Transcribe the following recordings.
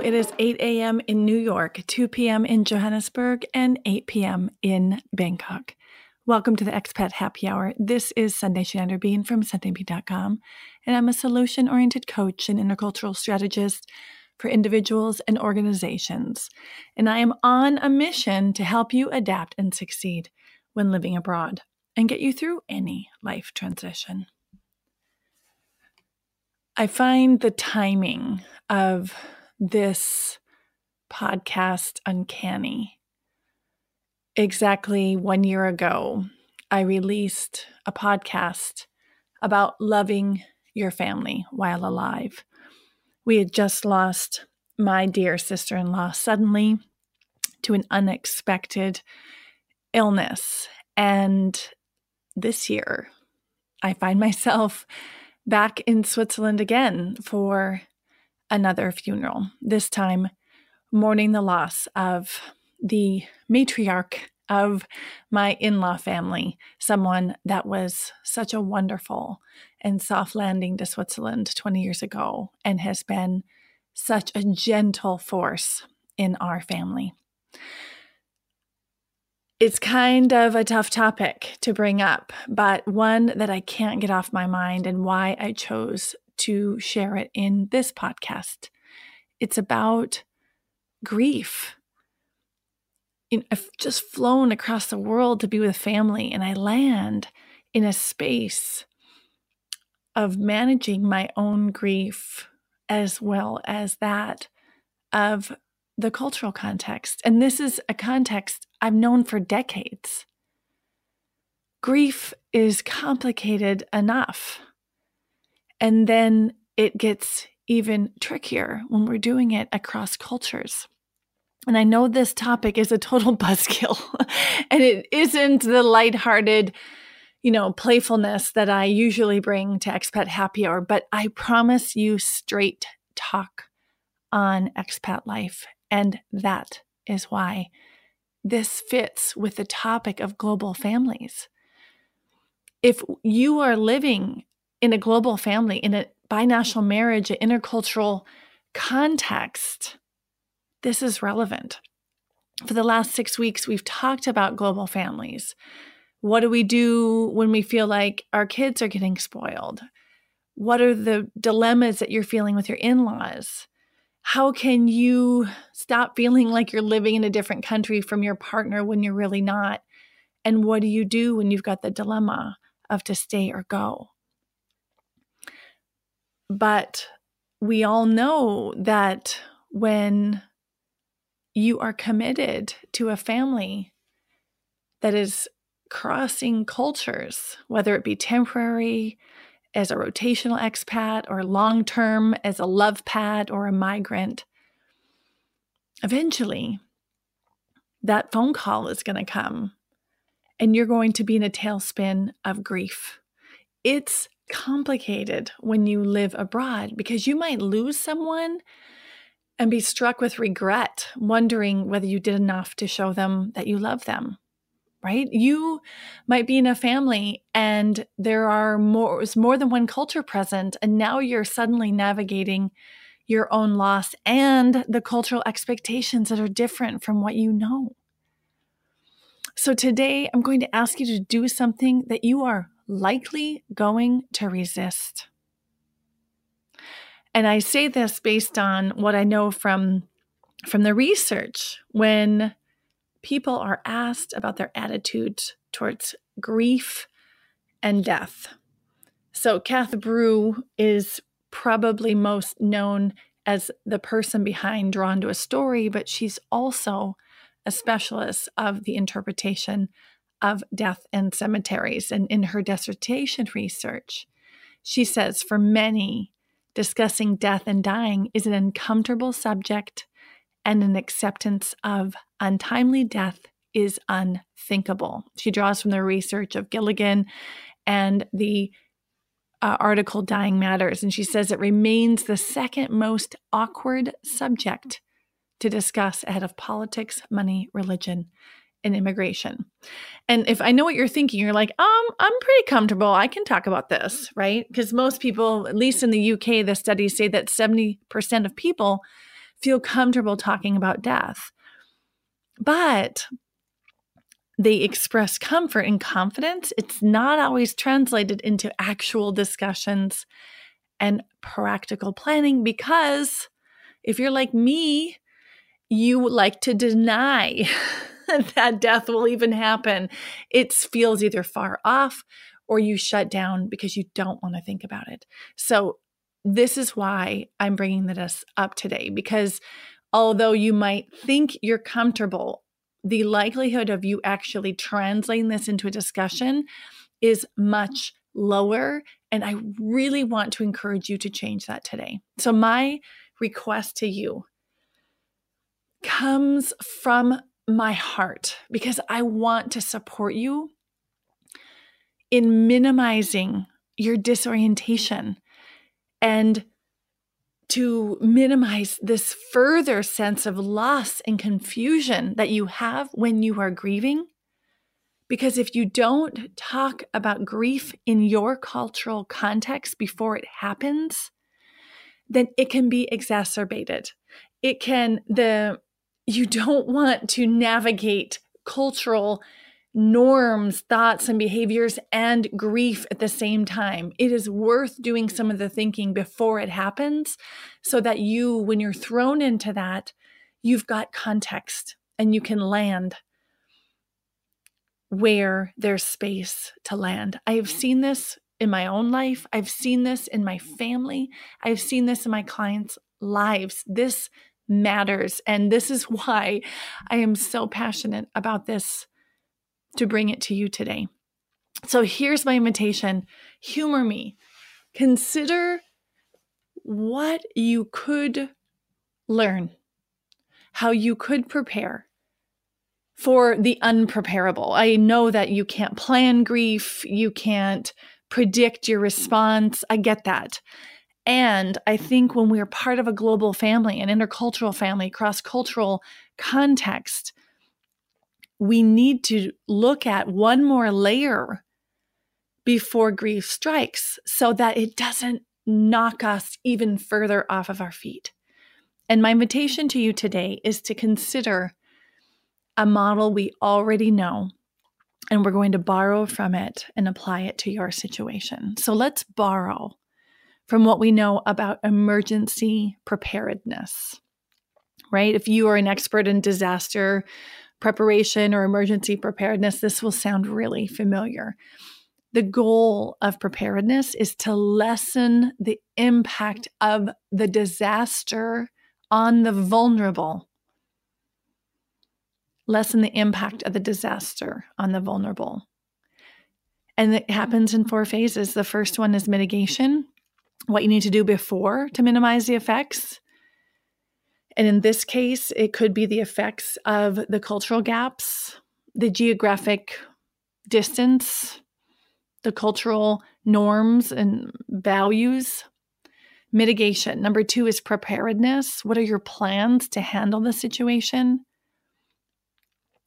it is 8 a.m. in New York, 2 p.m. in Johannesburg, and 8 p.m. in Bangkok. Welcome to the Expat Happy Hour. This is Sundae Schneider-Bean from SundaeBean.com, and I'm a solution oriented coach and intercultural strategist for individuals and organizations. And I am on a mission to help you adapt and succeed when living abroad and get you through any life transition. I find the timing of this podcast uncanny. Exactly one year ago, I released a podcast about loving your family while alive. We had just lost my dear sister in law suddenly to an unexpected illness. And this year, I find myself back in Switzerland again for another funeral, this time mourning the loss of the matriarch of my in law family, someone that was such a wonderful and soft landing to Switzerland 20 years ago and has been such a gentle force in our family. It's kind of a tough topic to bring up, but one that I can't get off my mind and why I chose to share it in this podcast. It's about grief. You know, I've just flown across the world to be with family, and I land in a space of managing my own grief as well as that of the cultural context. And this is a context I've known for decades. Grief is complicated enough. And then it gets even trickier when we're doing it across cultures. And I know this topic is a total buzzkill and it isn't the lighthearted, you know, playfulness that I usually bring to Expat Happy Hour, but I promise you straight talk on expat life. And that is why this fits with the topic of global families. If you are living in a global family, in a binational marriage, an intercultural context, this is relevant. For the last six weeks, we've talked about global families. What do we do when we feel like our kids are getting spoiled? What are the dilemmas that you're feeling with your in laws? How can you stop feeling like you're living in a different country from your partner when you're really not? And what do you do when you've got the dilemma of to stay or go? But we all know that when you are committed to a family that is crossing cultures, whether it be temporary as a rotational expat or long term as a love pat or a migrant, eventually that phone call is going to come and you're going to be in a tailspin of grief. It's complicated when you live abroad because you might lose someone and be struck with regret, wondering whether you did enough to show them that you love them. Right? You might be in a family and there are more more than one culture present and now you're suddenly navigating your own loss and the cultural expectations that are different from what you know. So today I'm going to ask you to do something that you are likely going to resist. And I say this based on what I know from from the research when people are asked about their attitudes towards grief and death. So Kath Brew is probably most known as the person behind Drawn to a Story, but she's also a specialist of the interpretation of death and cemeteries. And in her dissertation research, she says for many, discussing death and dying is an uncomfortable subject, and an acceptance of untimely death is unthinkable. She draws from the research of Gilligan and the uh, article Dying Matters, and she says it remains the second most awkward subject to discuss ahead of politics, money, religion, and immigration. And if I know what you're thinking, you're like, um, I'm pretty comfortable. I can talk about this, right? Because most people, at least in the UK, the studies say that 70% of people feel comfortable talking about death. But they express comfort and confidence. It's not always translated into actual discussions and practical planning because if you're like me, you like to deny that death will even happen. It feels either far off or you shut down because you don't want to think about it. So, this is why I'm bringing this up today because although you might think you're comfortable, the likelihood of you actually translating this into a discussion is much lower. And I really want to encourage you to change that today. So, my request to you comes from my heart because I want to support you in minimizing your disorientation and to minimize this further sense of loss and confusion that you have when you are grieving. Because if you don't talk about grief in your cultural context before it happens, then it can be exacerbated. It can, the, you don't want to navigate cultural norms, thoughts, and behaviors and grief at the same time. It is worth doing some of the thinking before it happens so that you, when you're thrown into that, you've got context and you can land where there's space to land. I have seen this in my own life. I've seen this in my family. I've seen this in my clients' lives. This matters. And this is why I am so passionate about this to bring it to you today. So here's my invitation humor me. Consider what you could learn, how you could prepare for the unpreparable. I know that you can't plan grief, you can't predict your response. I get that. And I think when we are part of a global family, an intercultural family, cross cultural context, we need to look at one more layer before grief strikes so that it doesn't knock us even further off of our feet. And my invitation to you today is to consider a model we already know and we're going to borrow from it and apply it to your situation. So let's borrow from what we know about emergency preparedness, right? If you are an expert in disaster preparation or emergency preparedness, this will sound really familiar. The goal of preparedness is to lessen the impact of the disaster on the vulnerable lessen the impact of the disaster on the vulnerable. And it happens in four phases. The first one is mitigation, what you need to do before to minimize the effects. And in this case, it could be the effects of the cultural gaps, the geographic distance, the cultural norms and values. Mitigation. Number two is preparedness. What are your plans to handle the situation?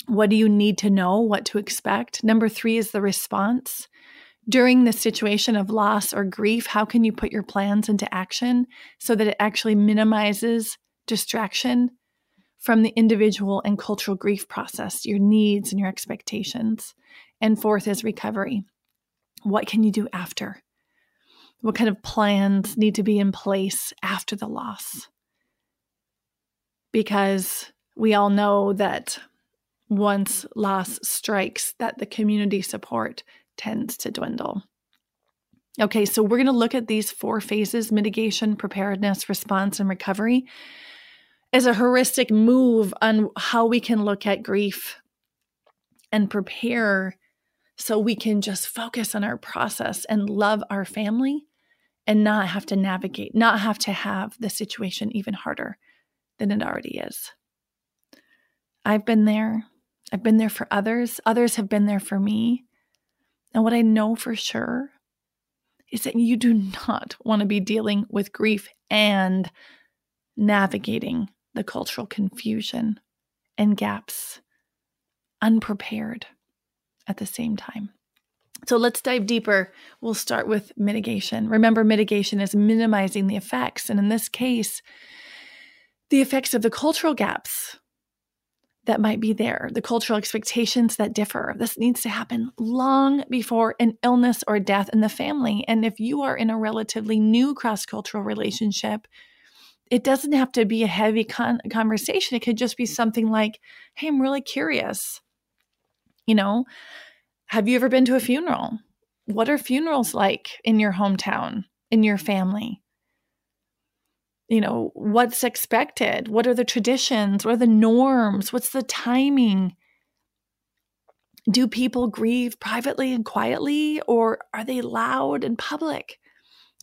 What do you need to know? What to expect? Number three is the response. During the situation of loss or grief, how can you put your plans into action so that it actually minimizes distraction from the individual and cultural grief process, your needs and your expectations? And fourth is recovery. What can you do after? What kind of plans need to be in place after the loss? Because we all know that once loss strikes that the community support tends to dwindle. Okay, so we're going to look at these four phases mitigation, preparedness, response, and recovery as a heuristic move on how we can look at grief and prepare so we can just focus on our process and love our family and not have to navigate, not have to have the situation even harder than it already is. I've been there. I've been there for others, others have been there for me. And what I know for sure is that you do not want to be dealing with grief and navigating the cultural confusion and gaps unprepared at the same time. So let's dive deeper. We'll start with mitigation. Remember, mitigation is minimizing the effects. And in this case, the effects of the cultural gaps that might be there, the cultural expectations that differ. This needs to happen long before an illness or death in the family. And if you are in a relatively new cross cultural relationship, it doesn't have to be a heavy con- conversation. It could just be something like, Hey, I'm really curious. You know, have you ever been to a funeral? What are funerals like in your hometown, in your family? You know, what's expected? What are the traditions? What are the norms? What's the timing? Do people grieve privately and quietly, or are they loud and public?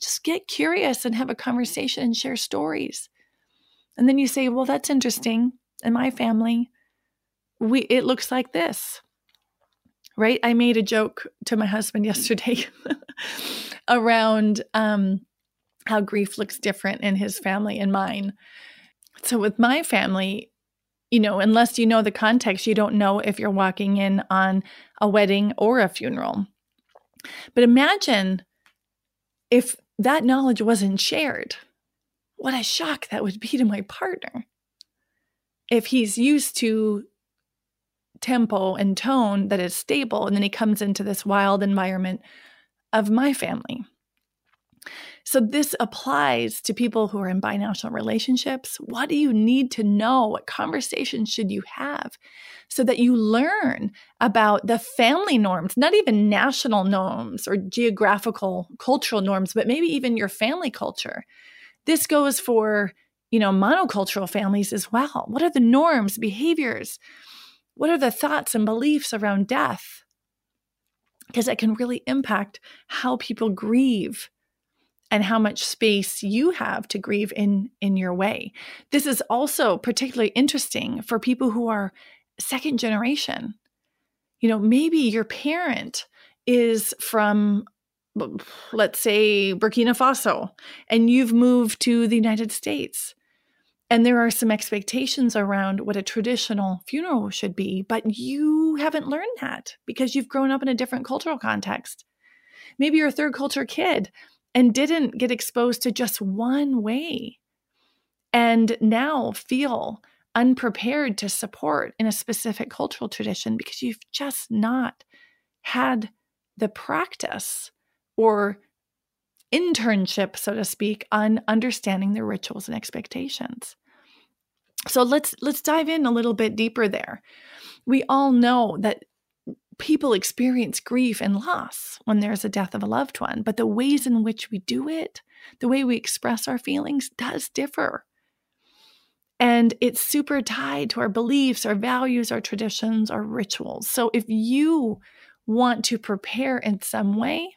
Just get curious and have a conversation and share stories. And then you say, well, that's interesting. In my family, we it looks like this. Right? I made a joke to my husband yesterday around um, how grief looks different in his family and mine. So, with my family, you know, unless you know the context, you don't know if you're walking in on a wedding or a funeral. But imagine if that knowledge wasn't shared. What a shock that would be to my partner. If he's used to tempo and tone that is stable, and then he comes into this wild environment of my family. So, this applies to people who are in binational relationships. What do you need to know? What conversations should you have so that you learn about the family norms, not even national norms or geographical cultural norms, but maybe even your family culture? This goes for, you know, monocultural families as well. What are the norms, behaviors? What are the thoughts and beliefs around death? Because that can really impact how people grieve and how much space you have to grieve in in your way. This is also particularly interesting for people who are second generation. You know, maybe your parent is from let's say Burkina Faso and you've moved to the United States. And there are some expectations around what a traditional funeral should be, but you haven't learned that because you've grown up in a different cultural context. Maybe you're a third culture kid and didn't get exposed to just one way. And now feel unprepared to support in a specific cultural tradition because you've just not had the practice or internship so to speak on understanding the rituals and expectations. So let's let's dive in a little bit deeper there. We all know that people experience grief and loss when there's a death of a loved one, but the ways in which we do it, the way we express our feelings does differ. And it's super tied to our beliefs, our values, our traditions, our rituals. So if you want to prepare in some way,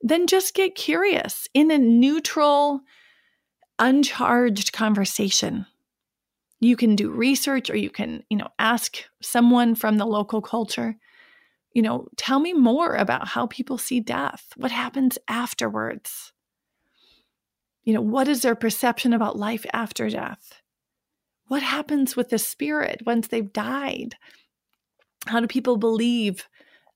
then just get curious in a neutral, uncharged conversation you can do research or you can you know ask someone from the local culture. You know tell me more about how people see death. What happens afterwards? You know what is their perception about life after death? What happens with the spirit once they've died? How do people believe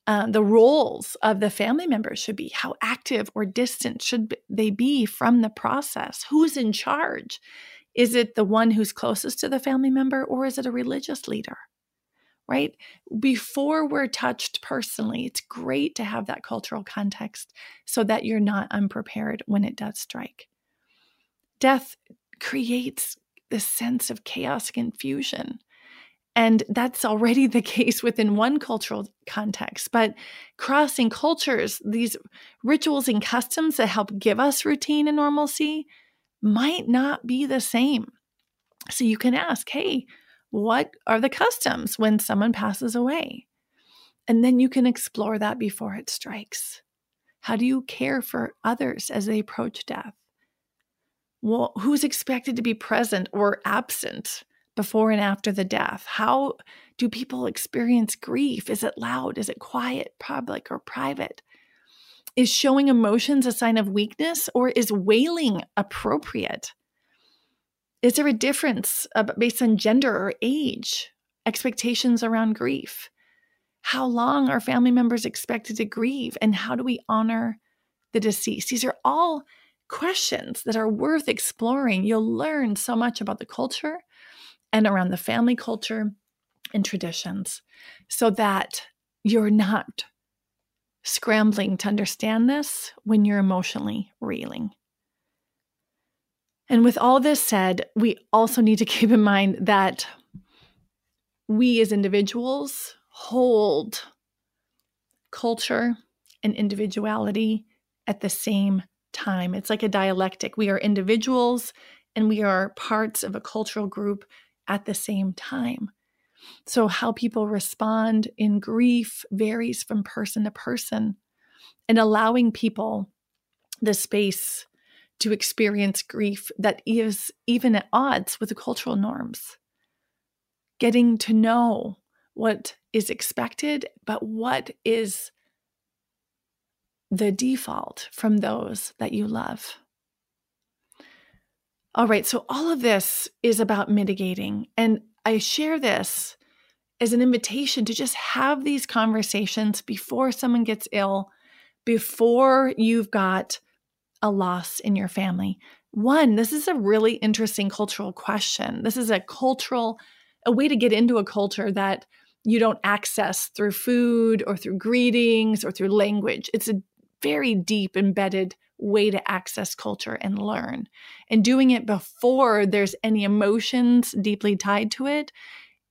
uh, the roles of the family members should be? How active or distant should they be from the process? Who's in charge is it the one who's closest to the family member or is it a religious leader? Right? Before we're touched personally, it's great to have that cultural context so that you're not unprepared when it does strike. Death creates this sense of chaos confusion. And that's already the case within one cultural context. But crossing cultures, these rituals and customs that help give us routine and normalcy might not be the same. So you can ask, hey, what are the customs when someone passes away? And then you can explore that before it strikes. How do you care for others as they approach death? Well, who's expected to be present or absent before and after the death? How do people experience grief? Is it loud? Is it quiet, public, or private? Is showing emotions a sign of weakness or is wailing appropriate? Is there a difference based on gender or age? Expectations around grief? How long are family members expected to grieve? And how do we honor the deceased? These are all questions that are worth exploring. You'll learn so much about the culture and around the family culture and traditions so that you're not scrambling to understand this when you're emotionally reeling. And with all this said, we also need to keep in mind that we as individuals hold culture and individuality at the same time. It's like a dialectic. We are individuals and we are parts of a cultural group at the same time. So, how people respond in grief varies from person to person, and allowing people the space to experience grief that is even at odds with the cultural norms. Getting to know what is expected, but what is the default from those that you love. All right, so all of this is about mitigating. And I share this as an invitation to just have these conversations before someone gets ill, before you've got a loss in your family. One, this is a really interesting cultural question. This is a cultural, a way to get into a culture that you don't access through food or through greetings or through language. It's a very deep embedded way to access culture and learn. And doing it before there's any emotions deeply tied to it,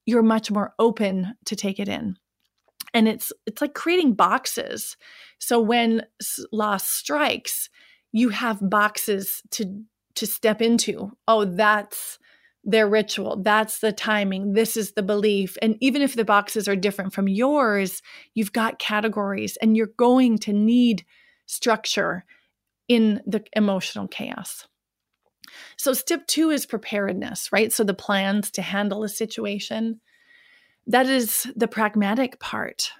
you're much more open to take it in. And it's it's like creating boxes. So when loss strikes, you have boxes to to step into. Oh, that's their ritual. That's the timing. This is the belief. And even if the boxes are different from yours, you've got categories and you're going to need structure in the emotional chaos. So, step two is preparedness, right? So, the plans to handle a situation. That is the pragmatic part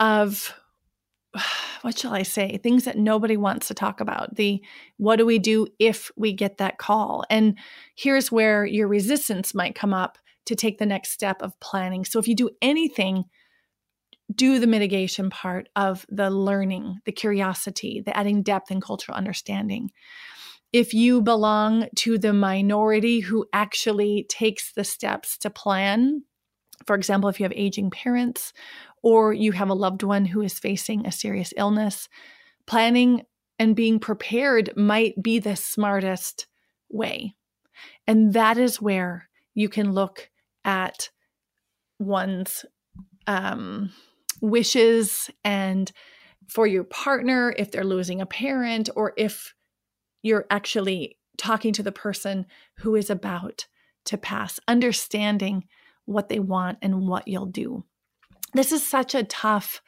of what shall I say? Things that nobody wants to talk about. The what do we do if we get that call? And here's where your resistance might come up to take the next step of planning. So if you do anything, do the mitigation part of the learning, the curiosity, the adding depth and cultural understanding. If you belong to the minority who actually takes the steps to plan, for example, if you have aging parents or you have a loved one who is facing a serious illness, planning and being prepared might be the smartest way. And that is where you can look at one's um, wishes and for your partner, if they're losing a parent, or if you're actually talking to the person who is about to pass, understanding what they want and what you'll do. This is such a tough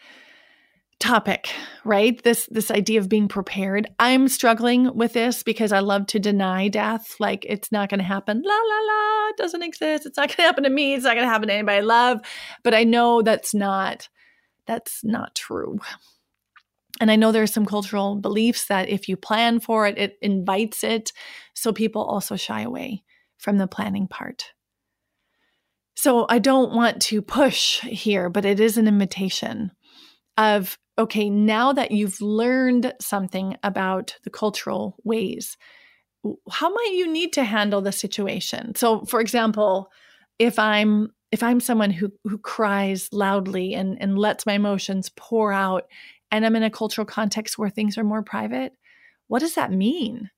topic right? This this idea of being prepared. I'm struggling with this because i love to deny death like it's not going to happen. La la la it doesn't exist. It's not going to happen to me. It's not going to happen to anybody i love. But i know that's not that's not true. And i know there's some cultural beliefs that if you plan for it it invites it. So people also shy away from the planning part. So I don't want to push here, but it is an invitation of okay, now that you've learned something about the cultural ways, how might you need to handle the situation? So for example, if I'm if I'm someone who who cries loudly and and lets my emotions pour out and I'm in a cultural context where things are more private, what does that mean?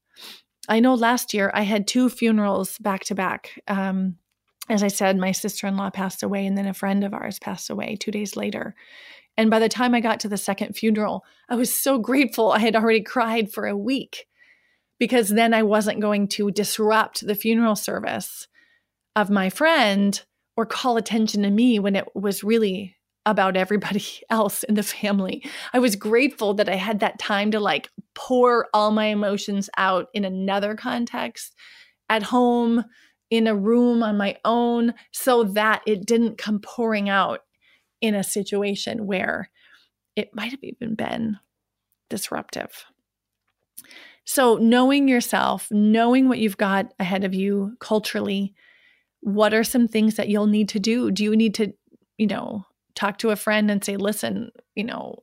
I know last year I had two funerals back to back. Um, as I said, my sister in law passed away, and then a friend of ours passed away two days later. And by the time I got to the second funeral, I was so grateful I had already cried for a week because then I wasn't going to disrupt the funeral service of my friend or call attention to me when it was really about everybody else in the family. I was grateful that I had that time to like pour all my emotions out in another context at home in a room on my own so that it didn't come pouring out in a situation where it might have even been disruptive. So, knowing yourself, knowing what you've got ahead of you culturally, what are some things that you'll need to do? Do you need to, you know, talk to a friend and say, listen, you know,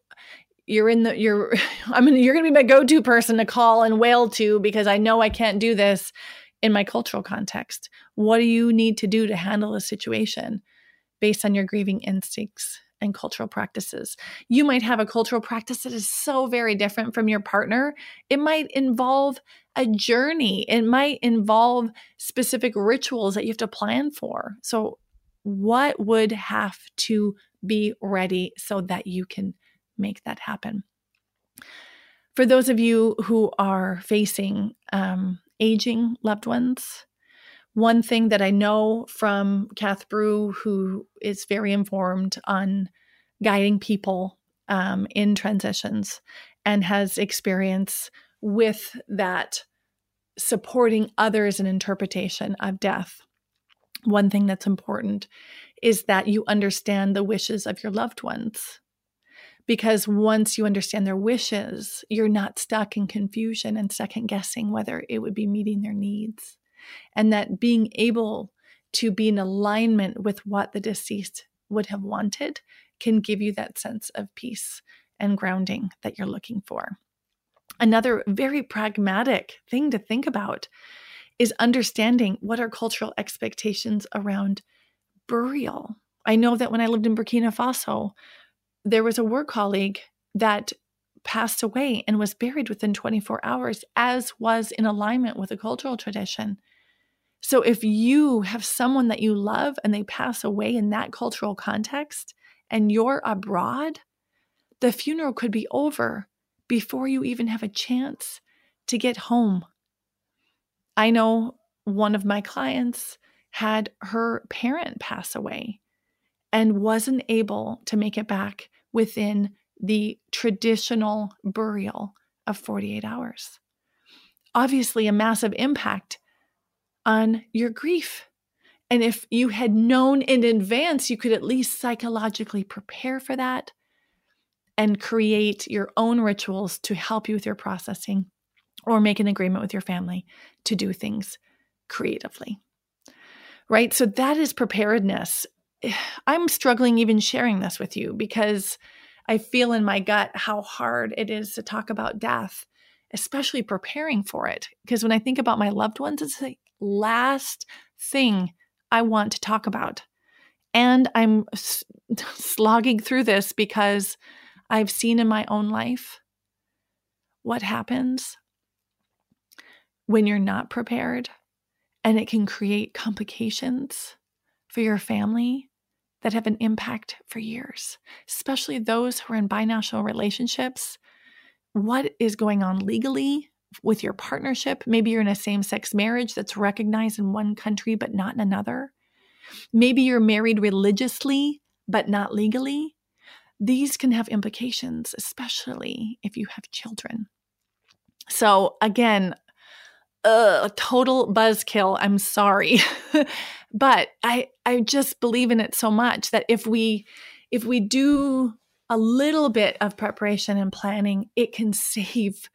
you're in the you're I mean you're going to be my go-to person to call and wail to because I know I can't do this in my cultural context. What do you need to do to handle a situation based on your grieving instincts and cultural practices? You might have a cultural practice that is so very different from your partner. It might involve a journey. It might involve specific rituals that you have to plan for. So what would have to be ready so that you can make that happen? For those of you who are facing um, aging loved ones, one thing that I know from Kath Brew, who is very informed on guiding people um, in transitions and has experience with that supporting others in interpretation of death one thing that's important is that you understand the wishes of your loved ones. Because once you understand their wishes, you're not stuck in confusion and second guessing whether it would be meeting their needs. And that being able to be in alignment with what the deceased would have wanted can give you that sense of peace and grounding that you're looking for. Another very pragmatic thing to think about is understanding what are cultural expectations around burial. I know that when I lived in Burkina Faso, there was a work colleague that passed away and was buried within 24 hours, as was in alignment with a cultural tradition. So if you have someone that you love and they pass away in that cultural context and you're abroad, the funeral could be over before you even have a chance to get home I know one of my clients had her parent pass away and wasn't able to make it back within the traditional burial of 48 hours. Obviously, a massive impact on your grief. And if you had known in advance, you could at least psychologically prepare for that and create your own rituals to help you with your processing or make an agreement with your family to do things creatively. Right? So that is preparedness. I'm struggling even sharing this with you because I feel in my gut how hard it is to talk about death, especially preparing for it. Because when I think about my loved ones, it's the last thing I want to talk about. And I'm slogging through this because I've seen in my own life what happens when you're not prepared, and it can create complications for your family that have an impact for years, especially those who are in binational relationships. What is going on legally with your partnership? Maybe you're in a same sex marriage that's recognized in one country but not in another. Maybe you're married religiously but not legally. These can have implications, especially if you have children. So, again, a total buzzkill. I'm sorry. but I I just believe in it so much that if we if we do a little bit of preparation and planning, it can save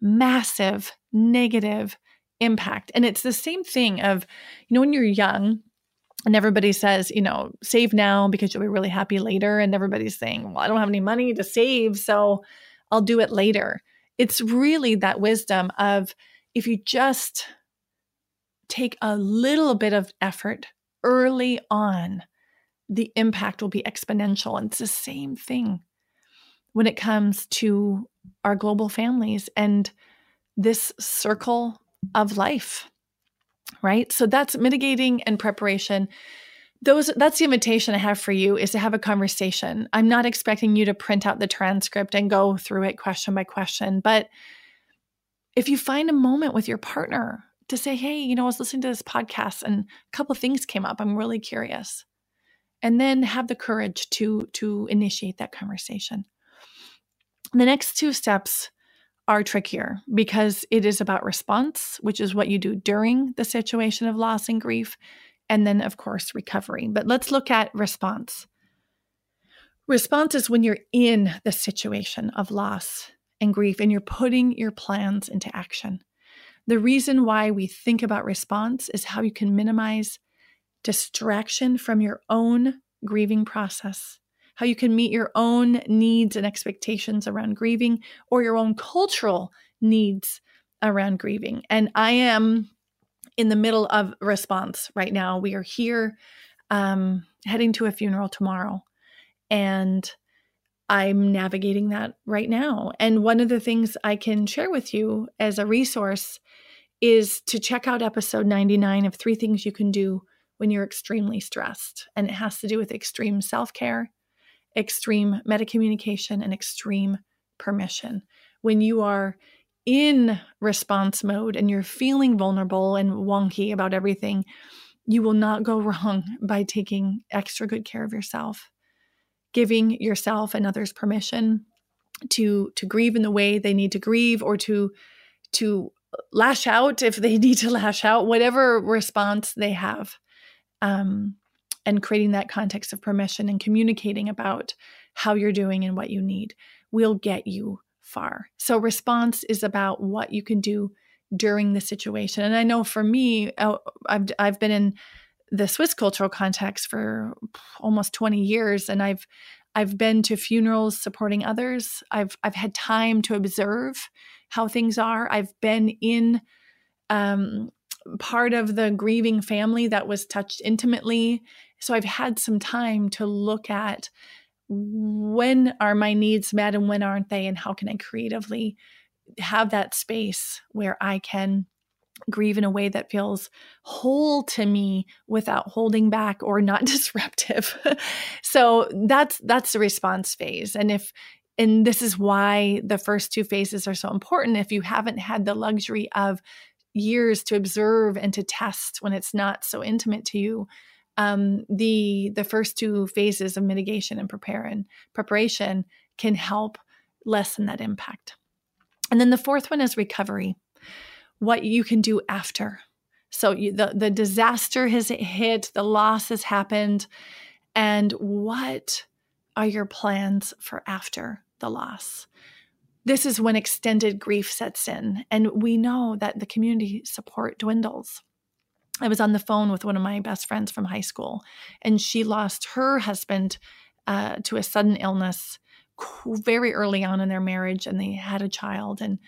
massive negative impact. And it's the same thing of, you know, when you're young, and everybody says, you know, save now because you'll be really happy later. And everybody's saying, well, I don't have any money to save, so I'll do it later. It's really that wisdom of if you just take a little bit of effort early on, the impact will be exponential. And it's the same thing when it comes to our global families and this circle of life, right? So that's mitigating and preparation. Those that's the invitation I have for you is to have a conversation. I'm not expecting you to print out the transcript and go through it question by question, but if you find a moment with your partner to say, hey, you know, I was listening to this podcast and a couple of things came up. I'm really curious. And then have the courage to to initiate that conversation. The next two steps are trickier because it is about response, which is what you do during the situation of loss and grief, and then, of course, recovery. But let's look at response. Response is when you're in the situation of loss and grief and you're putting your plans into action. The reason why we think about response is how you can minimize distraction from your own grieving process how you can meet your own needs and expectations around grieving or your own cultural needs around grieving. And I am in the middle of response right now. We are here um, heading to a funeral tomorrow. And I'm navigating that right now. And one of the things I can share with you as a resource is to check out episode 99 of three things you can do when you're extremely stressed. And it has to do with extreme self care, extreme meta communication, and extreme permission. When you are in response mode and you're feeling vulnerable and wonky about everything, you will not go wrong by taking extra good care of yourself, giving yourself and others permission to to grieve in the way they need to grieve or to to lash out if they need to lash out whatever response they have um, and creating that context of permission and communicating about how you're doing and what you need will get you far. So, response is about what you can do during the situation. And I know for me, uh, I've, I've been in the Swiss cultural context for almost 20 years, and I've I've been to funerals supporting others. I've I've had time to observe how things are. I've been in um, part of the grieving family that was touched intimately. So I've had some time to look at when are my needs met and when aren't they, and how can I creatively have that space where I can grieve in a way that feels whole to me without holding back or not disruptive. so that's that's the response phase. And if and this is why the first two phases are so important if you haven't had the luxury of years to observe and to test when it's not so intimate to you um, the the first two phases of mitigation and prepare and preparation can help lessen that impact and then the fourth one is recovery what you can do after so you, the the disaster has hit the loss has happened and what are your plans for after the loss this is when extended grief sets in, and we know that the community support dwindles. I was on the phone with one of my best friends from high school, and she lost her husband uh, to a sudden illness very early on in their marriage, and they had a child. And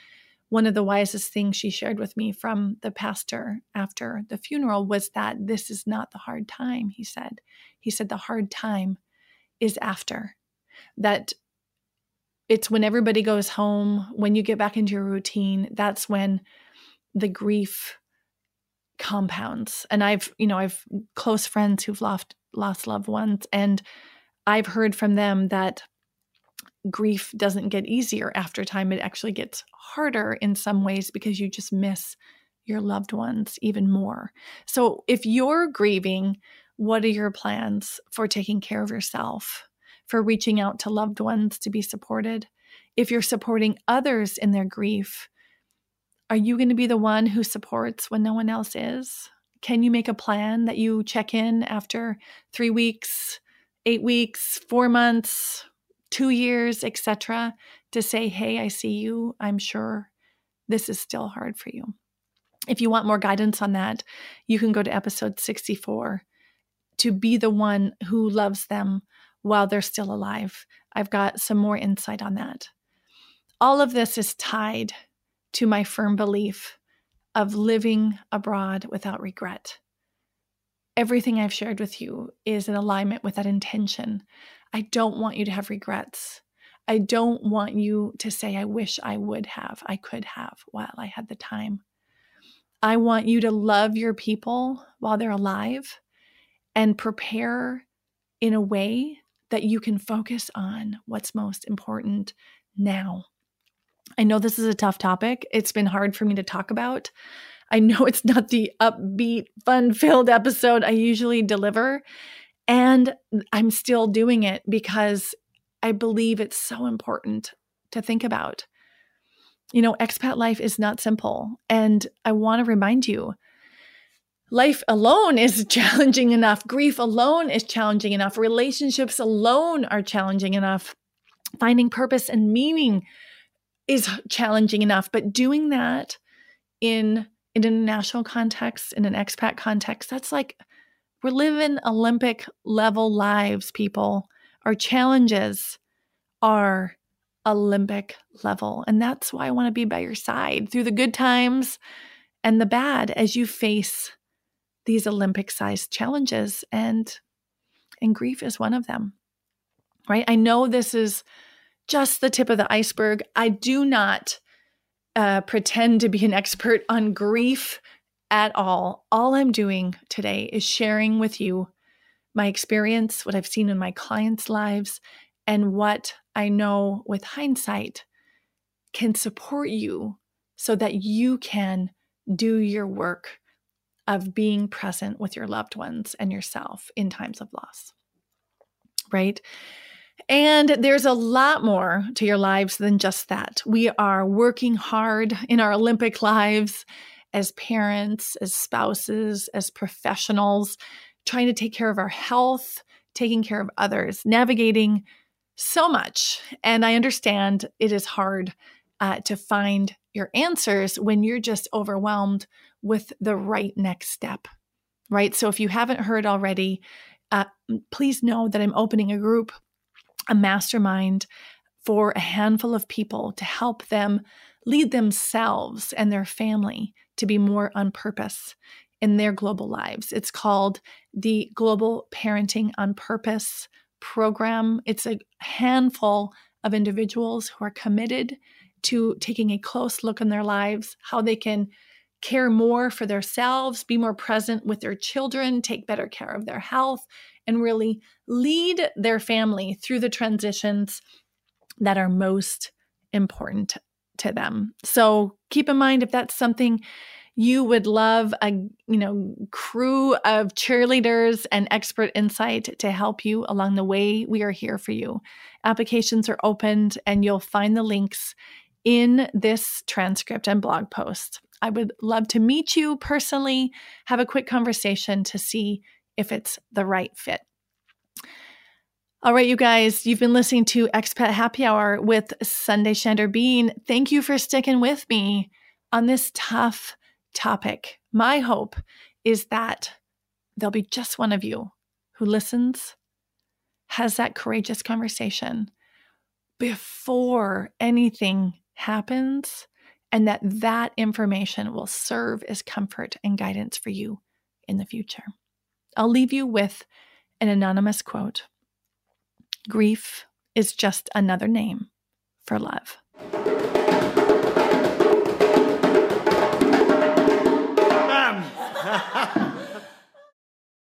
one of the wisest things she shared with me from the pastor after the funeral was that this is not the hard time, he said. He said, the hard time is after. That it's when everybody goes home, when you get back into your routine, that's when the grief compounds. And I've, you know, I've close friends who've lost lost loved ones and I've heard from them that grief doesn't get easier after time. It actually gets harder in some ways because you just miss your loved ones even more. So if you're grieving, what are your plans for taking care of yourself? for reaching out to loved ones to be supported. If you're supporting others in their grief, are you going to be the one who supports when no one else is? Can you make a plan that you check in after three weeks, eight weeks, four months, two years, etc., to say, hey, I see you. I'm sure this is still hard for you. If you want more guidance on that, you can go to episode 64 to be the one who loves them while they're still alive. I've got some more insight on that. All of this is tied to my firm belief of living abroad without regret. Everything I've shared with you is in alignment with that intention. I don't want you to have regrets. I don't want you to say, I wish I would have, I could have while I had the time. I want you to love your people while they're alive and prepare in a way that you can focus on what's most important now. I know this is a tough topic. It's been hard for me to talk about. I know it's not the upbeat, fun filled episode I usually deliver. And I'm still doing it because I believe it's so important to think about. You know, expat life is not simple. And I want to remind you Life alone is challenging enough. Grief alone is challenging enough. Relationships alone are challenging enough. Finding purpose and meaning is challenging enough. But doing that in, in an international context, in an expat context, that's like we're living Olympic level lives, people. Our challenges are Olympic level. And that's why I want to be by your side through the good times and the bad as you face these Olympic sized challenges. And, and grief is one of them, right? I know this is just the tip of the iceberg. I do not uh, pretend to be an expert on grief at all. All I'm doing today is sharing with you my experience, what I've seen in my clients' lives, and what I know with hindsight can support you so that you can do your work of being present with your loved ones and yourself in times of loss. Right? And there's a lot more to your lives than just that. We are working hard in our Olympic lives as parents, as spouses, as professionals, trying to take care of our health, taking care of others, navigating so much. And I understand it is hard uh, to find your answers when you're just overwhelmed with the right next step, right? So if you haven't heard already, uh, please know that I'm opening a group, a mastermind for a handful of people to help them lead themselves and their family to be more on purpose in their global lives. It's called the Global Parenting on Purpose program. It's a handful of individuals who are committed to taking a close look in their lives, how they can care more for themselves, be more present with their children, take better care of their health, and really lead their family through the transitions that are most important to them. So keep in mind if that's something you would love a you know crew of cheerleaders and expert insight to help you along the way we are here for you. Applications are opened and you'll find the links in this transcript and blog post. I would love to meet you personally have a quick conversation to see if it's the right fit all right, you guys, you've been listening to Expat Happy Hour with Sundae Schneider-Bean. Thank you for sticking with me on this tough topic. My hope is that there'll be just one of you who listens, has that courageous conversation before anything happens, and that that information will serve as comfort and guidance for you in the future. I'll leave you with an anonymous quote Grief is just another name for love.